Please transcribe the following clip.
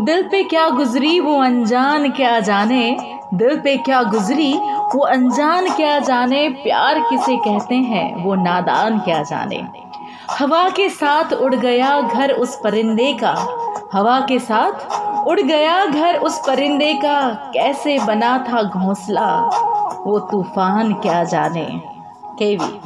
दिल पे क्या गुजरी वो अनजान क्या जाने? दिल पे क्या गुजरी वो अनजान क्या जाने? प्यार किसे कहते हैं वो नादान क्या जाने? हवा के साथ उड़ गया घर उस परिंदे का। हवा के साथ उड़ गया घर उस परिंदे का। कैसे बना था घोंसला वो तूफ़ान क्या जाने? केवी।